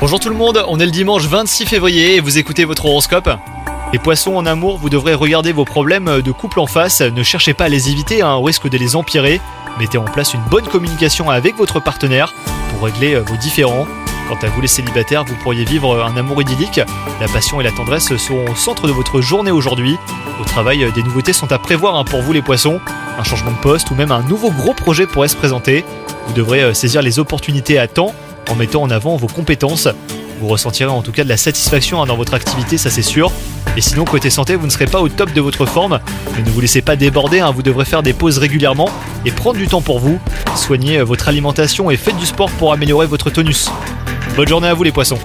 Bonjour tout le monde, on est le dimanche 26 février et vous écoutez votre horoscope. Les poissons en amour, vous devrez regarder vos problèmes de couple en face, ne cherchez pas à les éviter hein, au risque de les empirer. Mettez en place une bonne communication avec votre partenaire pour régler euh, vos différends. Quant à vous les célibataires, vous pourriez vivre un amour idyllique. La passion et la tendresse seront au centre de votre journée aujourd'hui. Au travail, euh, des nouveautés sont à prévoir hein, pour vous les poissons. Un changement de poste ou même un nouveau gros projet pourrait se présenter. Vous devrez euh, saisir les opportunités à temps en mettant en avant vos compétences. Vous ressentirez en tout cas de la satisfaction hein, dans votre activité, ça c'est sûr. Et sinon, côté santé, vous ne serez pas au top de votre forme, mais ne vous laissez pas déborder, hein, vous devrez faire des pauses régulièrement et prendre du temps pour vous. Soignez euh, votre alimentation et faites du sport pour améliorer votre tonus. Bonne journée à vous les poissons